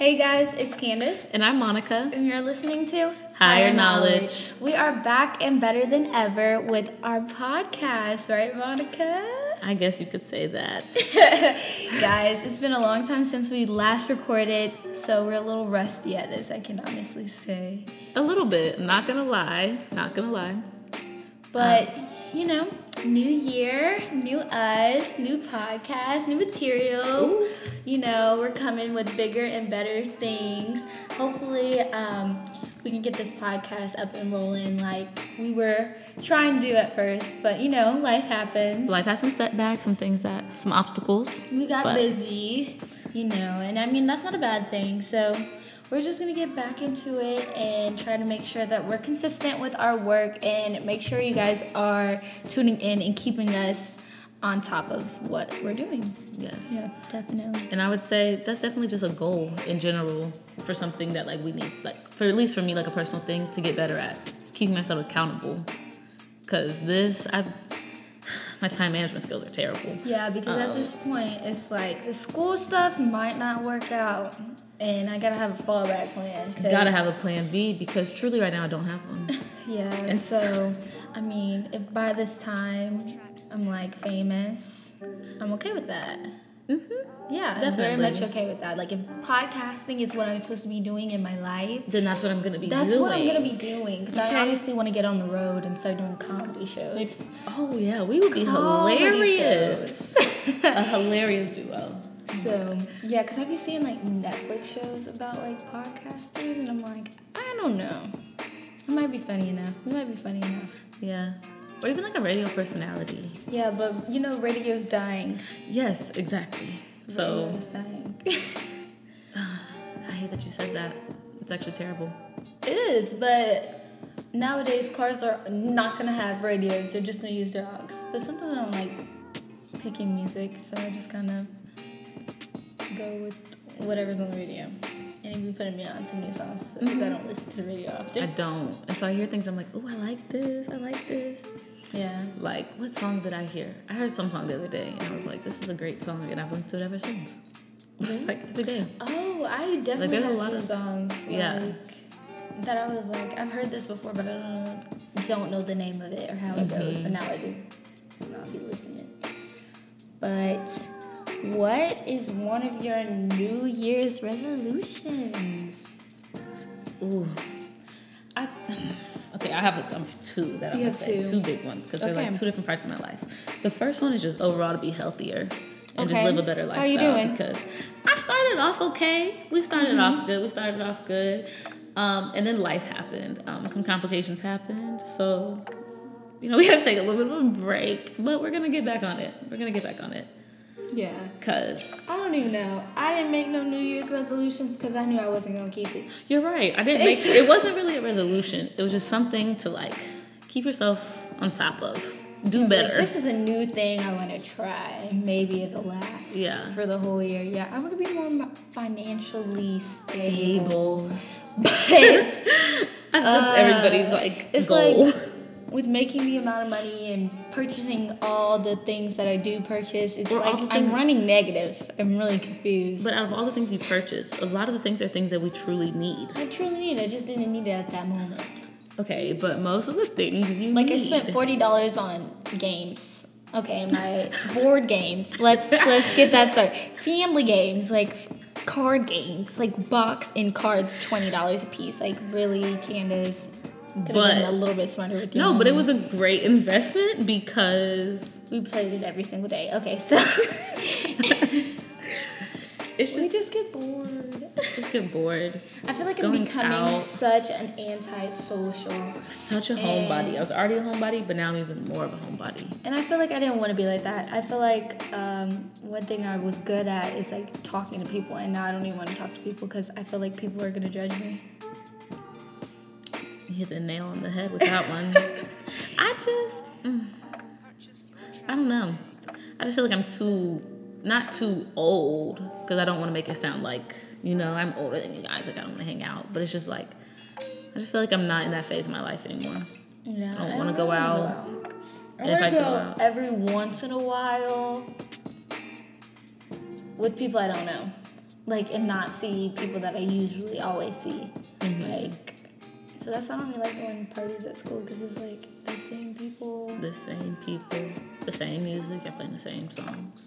Hey guys, it's Candace. And I'm Monica. And you're listening to Higher Knowledge. We are back and better than ever with our podcast, right, Monica? I guess you could say that. Guys, it's been a long time since we last recorded, so we're a little rusty at this, I can honestly say. A little bit. I'm not gonna lie. Not gonna lie. But, um, you know, new year, new us, new podcast, new material. Ooh. You know, we're coming with bigger and better things. Hopefully, um, we can get this podcast up and rolling like we were trying to do at first. But you know, life happens. Life has some setbacks, some things that, some obstacles. We got busy, you know, and I mean, that's not a bad thing. So, we're just gonna get back into it and try to make sure that we're consistent with our work and make sure you guys are tuning in and keeping us on top of what we're doing. Yes. Yeah, definitely. And I would say that's definitely just a goal in general for something that like we need, like for at least for me, like a personal thing to get better at. It's keeping myself accountable. Cause this, I, my time management skills are terrible. Yeah, because um, at this point, it's like the school stuff might not work out and I gotta have a fallback plan. Gotta have a plan B because truly right now I don't have one. yeah, and so I mean, if by this time I'm like famous, I'm okay with that. Mm-hmm. Yeah, Definitely. I'm very much okay with that. Like if podcasting is what I'm supposed to be doing in my life, then that's what I'm gonna be. Doing. That's doing. what I'm gonna be doing because okay. I obviously want to get on the road and start doing comedy shows. Oh yeah, we would be comedy hilarious. a hilarious duo. So yeah, because I've been seeing like Netflix shows about like podcasters, and I'm like, I don't know. It might be funny enough. We might be funny enough. Yeah. Or even like a radio personality. Yeah, but you know, radio's dying. Yes, exactly. So radio's dying. I hate that you said that. It's actually terrible. It is, but nowadays cars are not gonna have radios. They're just gonna use their aux. But sometimes I don't like picking music, so I just kind of go with whatever's on the radio. And you putting me on some new songs because mm-hmm. I don't listen to the radio often. I don't, and so I hear things. I'm like, oh, I like this. I like this. Yeah. Like, what song did I hear? I heard some song the other day, and I was like, this is a great song, and I've listened to it ever since. Really? like every day. Oh, I definitely like, have a lot of songs. Like, yeah. That I was like, I've heard this before, but I don't know, don't know the name of it or how it mm-hmm. goes. But now I do, so now I'll be listening. But what is one of your New Year's resolutions? Ooh, I okay. I have a, um, two that I'm gonna say two. two big ones because okay. they're like two different parts of my life. The first one is just overall to be healthier and okay. just live a better lifestyle. How you doing? Because I started off okay. We started mm-hmm. off good. We started off good, um, and then life happened. Um, some complications happened, so you know we had to take a little bit of a break. But we're gonna get back on it. We're gonna get back on it. Yeah. Cause I don't even know. I didn't make no New Year's resolutions because I knew I wasn't gonna keep it. You're right. I didn't make. it wasn't really a resolution. It was just something to like keep yourself on top of. Do better. this is a new thing I want to try. Maybe it'll last. Yeah. For the whole year. Yeah. I want to be more financially stable. stable. But that's uh, everybody's like it's goal. Like, with making the amount of money and purchasing all the things that I do purchase, it's or like I'm running negative. I'm really confused. But out of all the things you purchase, a lot of the things are things that we truly need. I truly need. I just didn't need it at that moment. Okay, but most of the things you like, need. I spent forty dollars on games. Okay, my board games. Let's let's get that started. Family games, like card games, like box and cards, twenty dollars a piece. Like really, Candace could but have been a little bit smarter with you. No, but it was a great investment because we played it every single day. Okay, so it's just we just get bored. Just get bored. I feel like I'm becoming out. such an antisocial, such a homebody. I was already a homebody, but now I'm even more of a homebody. And I feel like I didn't want to be like that. I feel like um, one thing I was good at is like talking to people, and now I don't even want to talk to people because I feel like people are gonna judge me hit the nail on the head with that one. I just, mm, I don't know. I just feel like I'm too, not too old, because I don't want to make it sound like, you know, I'm older than you guys. Like, I don't want to hang out. But it's just like, I just feel like I'm not in that phase of my life anymore. Yeah, I don't want to go out. I want to go, go out every once in a while with people I don't know. like and not see people that I usually always see. Mm-hmm. Like, so that's why I don't really like going to parties at school because it's like the same people. The same people, the same music. You're playing the same songs.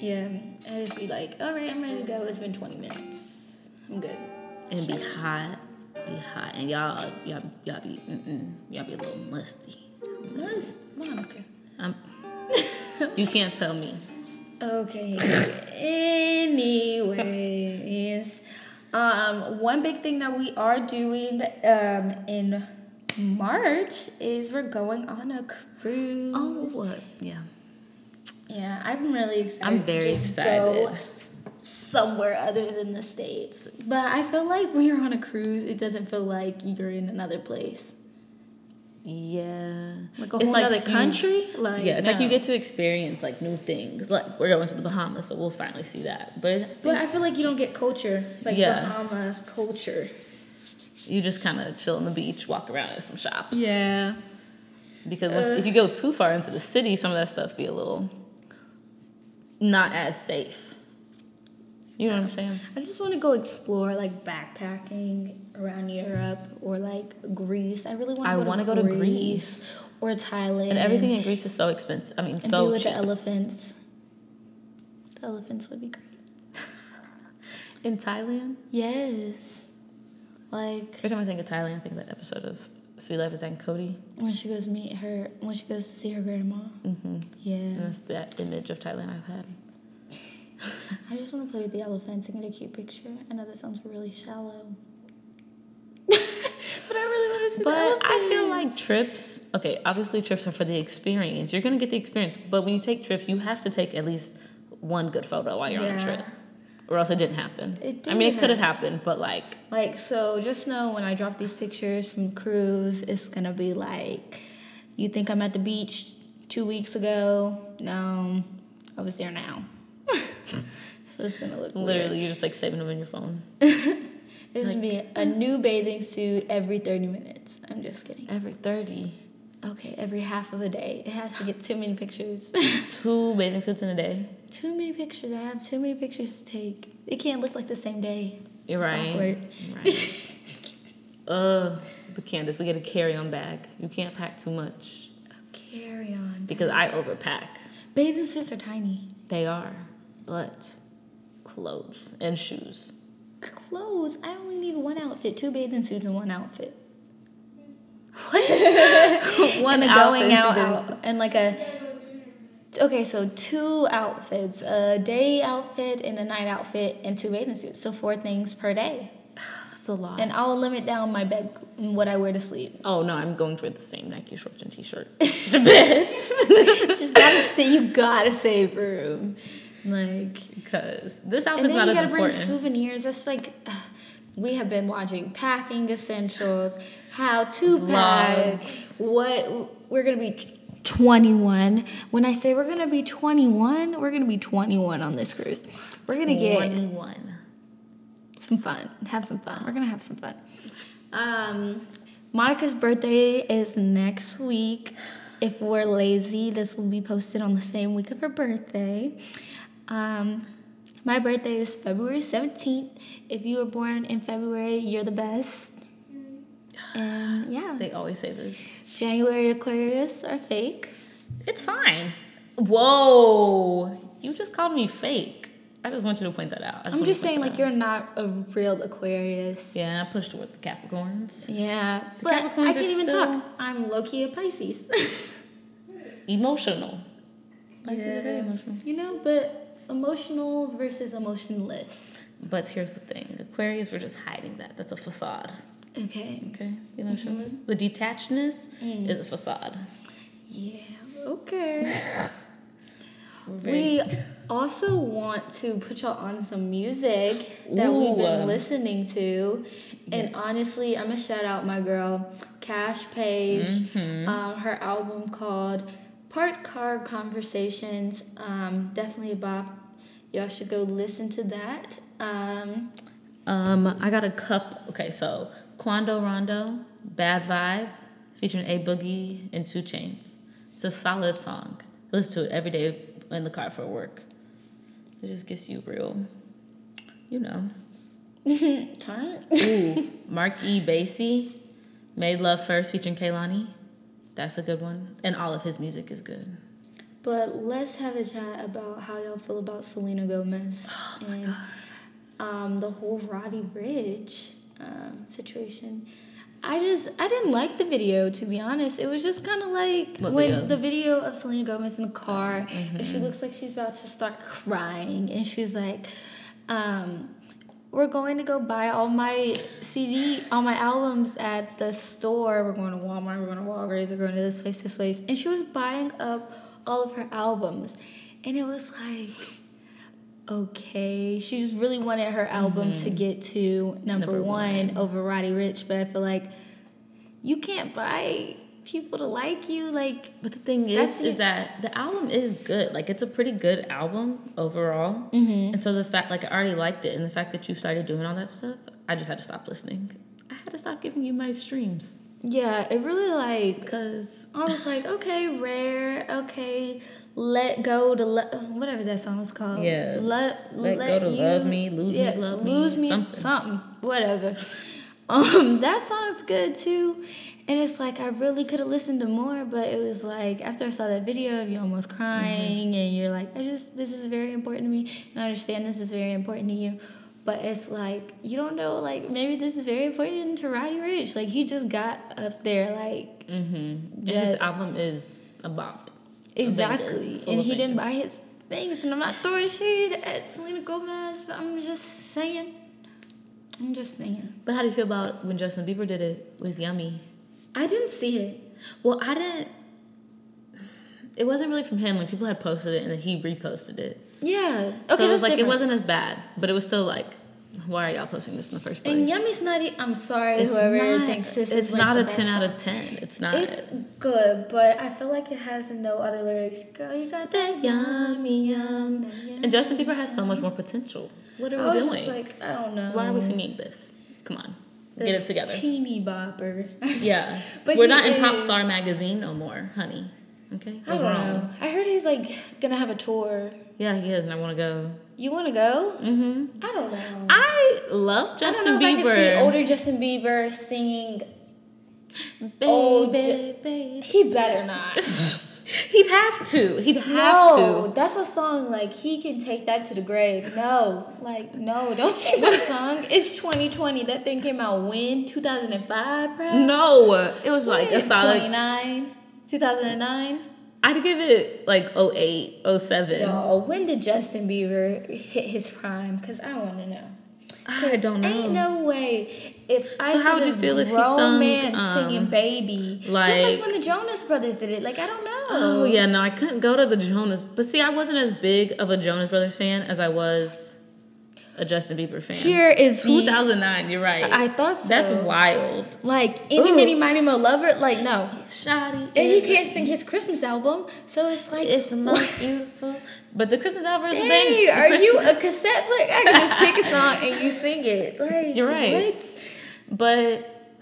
Yeah, I just be like, all right, I'm ready to go. It's been 20 minutes. I'm good. And be hot, be hot, and y'all, y'all, y'all be, mm-mm, y'all be a little musty. Must, mom, okay. Um, you can't tell me. Okay. Anyways, um, one big thing that we are doing um in March is we're going on a cruise. Oh, what? Yeah. Yeah, I'm really excited. I'm very excited. somewhere other than the states, but I feel like when you're on a cruise, it doesn't feel like you're in another place. Yeah, like a it's whole like other country. like yeah, it's no. like you get to experience like new things. Like we're going to the Bahamas, so we'll finally see that. But but I feel like you don't get culture, like yeah. Bahama culture. You just kind of chill on the beach, walk around at some shops. Yeah. Because uh, if you go too far into the city, some of that stuff be a little not as safe. You know what I'm saying? I just want to go explore like backpacking around Europe or like Greece. I really want to. I want to go to Greece or Thailand. And everything in Greece is so expensive. I mean, and so be with cheap. the elephants. The elephants would be great. in Thailand? Yes. Like every time I think of Thailand, I think of that episode of Suite Life Zack and Cody. When she goes meet her, when she goes to see her grandma. Mm-hmm. Yeah. And that's that image of Thailand I've had. I just want to play with the elephants and get a cute picture. I know that sounds really shallow. but I really want to see the But I feel like trips, okay, obviously trips are for the experience. You're going to get the experience. But when you take trips, you have to take at least one good photo while you're yeah. on a trip. Or else it didn't happen. It did I mean, it could have happened, but like. Like, so just know when I drop these pictures from cruise, it's going to be like, you think I'm at the beach two weeks ago? No, I was there now. So it's gonna look literally weird. you're just like saving them in your phone. There's like, gonna be a new bathing suit every thirty minutes. I'm just kidding. Every thirty. Okay, every half of a day. It has to get too many pictures. two bathing suits in a day. Too many pictures. I have too many pictures to take. It can't look like the same day. You're it's right. Awkward. Right. Ugh. but Candace, we get a carry-on bag. You can't pack too much. A carry-on. Because I overpack. Bathing suits are tiny. They are, but clothes and shoes. Clothes? I only need one outfit, two bathing suits and one outfit. What? one and a going out, out and like a okay, so two outfits, a day outfit and a night outfit and two bathing suits. So four things per day. That's a lot. And I'll limit down my bed what I wear to sleep. Oh no, I'm going for the same Nike shorts and t-shirt. Just gotta say you gotta save room. Like because this outfit's not as important. And then you gotta bring souvenirs. That's like uh, we have been watching packing essentials, how to pack, what we're gonna be 21. When I say we're gonna be 21, we're gonna be 21 on this cruise. We're gonna 21. get some fun. Have some fun. We're gonna have some fun. Um, Monica's birthday is next week. If we're lazy, this will be posted on the same week of her birthday. Um, my birthday is February 17th. If you were born in February, you're the best. And yeah. They always say this. January Aquarius are fake. It's fine. Whoa. You just called me fake. I just want you to point that out. I'm just saying, like, out. you're not a real Aquarius. Yeah, I pushed with the Capricorns. Yeah, the but Capricorns I can't even still... talk. I'm Loki a Pisces. emotional. Pisces yeah. are very emotional. You know, but emotional versus emotionless. But here's the thing Aquarius, we're just hiding that. That's a facade. Okay. Okay. The emotionless. Mm-hmm. The detachedness mm. is a facade. Yeah. Okay. we also want to put y'all on some music that Ooh. we've been listening to. And honestly, I'm gonna shout out my girl, Kash Paige. Mm-hmm. Um, her album called Parked Car Conversations. Um, definitely a bop. Y'all should go listen to that. Um, um, I got a cup. Okay, so Quando Rondo, Bad Vibe, featuring A Boogie and 2 Chainz. It's a solid song. Listen to it every day in the car for work. It just gets you real, you know. Turn. Ooh, Mark E. Basie, Made Love First featuring Kehlani. That's a good one. And all of his music is good. But let's have a chat about how y'all feel about Selena Gomez oh and um, the whole Roddy Ricch um, situation. I just I didn't like the video to be honest. It was just kind of like what when video? the video of Selena Gomez in the car, mm-hmm. and she mm-hmm. looks like she's about to start crying, and she's like, um, "We're going to go buy all my CD, all my albums at the store. We're going to Walmart. We're going to Walgreens. We're going to this place, this place." And she was buying up all of her albums, and it was like okay. She just really wanted her album mm-hmm. to get to number, number one, one, over Roddy Ricch, but I feel like you can't buy people to like you. Like, but the thing is, is that the album is good. Like, it's a pretty good album overall. Mm-hmm. And so the fact, like, I already liked it, and the fact that you started doing all that stuff, I just had to stop listening. I had to stop giving you my streams. Yeah, it really like because I was like, okay, rare, okay, let go to lo- whatever that song was called. Yeah. Let, let, let go to you, love me, lose me, love lose me, something. something, whatever. Um, that song's good too. And it's like I really could have listened to more, but it was like after I saw that video of you almost crying mm-hmm. and you're like, I just this is very important to me and I understand this is very important to you. But it's like you don't know, like maybe this is very important to Roddy Ricch. Like he just got up there, like mm-hmm. His album is a bop. Exactly. And he didn't buy his things. And I'm not throwing shade at Selena Gomez, but I'm just saying. I'm just saying. But how do you feel about when Justin Bieber did it with Yummy? I didn't see it. Well, I didn't. It wasn't really from him. Like people had posted it and then he reposted it. Yeah. Okay. So it was like different. it wasn't as bad, but it was still like why are y'all posting this in the first place? And Yummy's not. i I'm sorry, it's whoever not, thinks this it's is. It's not like a ten out of ten. It's not. It's good, but I feel like it has no other lyrics. Girl, you got that yummy yum. And Justin Bieber has so much more potential. What are we doing? like I don't know. Why are we singing this? Come on. This Get it together. Teeny bopper. yeah. but we're not is. in Pop Star magazine no more, honey. Okay. I don't know. I heard he's like gonna have a tour. Yeah, he is, and I want to go. You want to go? Mm-hmm. I don't know. I love Justin I don't know Bieber. I could see older Justin Bieber singing. Baby, old, baby. He better not. He'd have to. He'd have no, to. That's a song like he can take that to the grave. No, like no, don't sing that song. It's 2020. That thing came out when 2005, perhaps. No, it was like a solid 29, 2009. I'd give it like 08, 07. Yo, when did Justin Bieber hit his prime? Because I want to know. I don't know. Ain't no way. If I so how would you feel if he sung um, singing "Baby," like, just like when the Jonas Brothers did it? Like I don't know. Oh yeah, no, I couldn't go to the Jonas. But see, I wasn't as big of a Jonas Brothers fan as I was a Justin Bieber fan. Here is 2009. You're right. I thought so. That's wild. Like any mini mighty mo lover. Like no, shoddy. And he can't sing his Christmas album, so it's like it's the most beautiful. But the Christmas album is Dang, the Are Christmas. you a cassette player? I can just pick a song and you sing it. Like you're right. What? But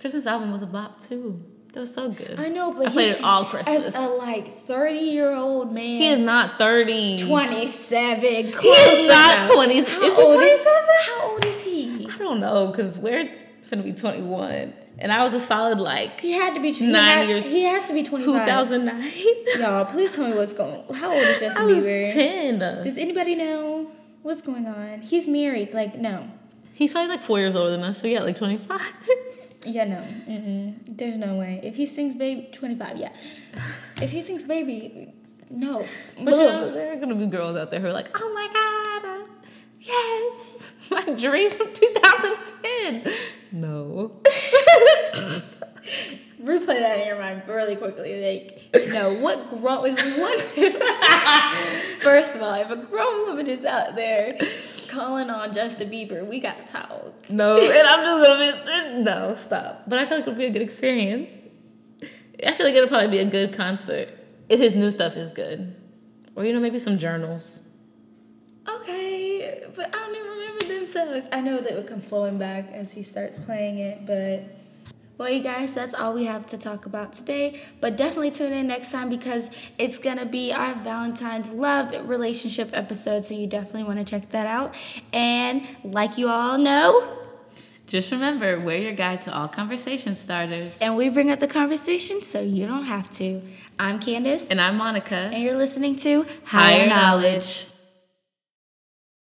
Christmas album was a bop too. That was so good. I know, but I played it all Christmas. As a like thirty year old man, he is not thirty. Twenty seven. He is not twenty. Is he twenty seven? How old is he? I don't know because we're gonna be twenty one. And I was a solid like he had to be nine had, years. He has to be twenty. Two thousand nine. Y'all, please tell me what's going. How old is Justin I was Bieber? Ten. Does anybody know what's going on? He's married. Like no. He's probably like four years older than us. So yeah, like twenty five. Yeah, no. Mm-mm. There's no way. If he sings baby, 25, yeah. if he sings baby, no. But you know, there are going to be girls out there who are like, oh my God, uh, yes, my dream from 2010. No. Replay that in your mind really quickly. Like, no, what grown is what? First of all, if a grown woman is out there calling on Justin Bieber, we gotta talk. No, and I'm just gonna be no, stop. But I feel like it'll be a good experience. I feel like it'll probably be a good concert if his new stuff is good, or you know maybe some journals. Okay, but I don't even remember them songs. I know they would come flowing back as he starts playing it, but Well, you guys, that's all we have to talk about today. But definitely tune in next time because it's going to be our Valentine's love relationship episode. So you definitely want to check that out. And like you all know, just remember, we're your guide to all conversation starters. And we bring up the conversation so you don't have to. I'm Candace. And I'm Monica. And you're listening to Higher, Higher Knowledge. Knowledge.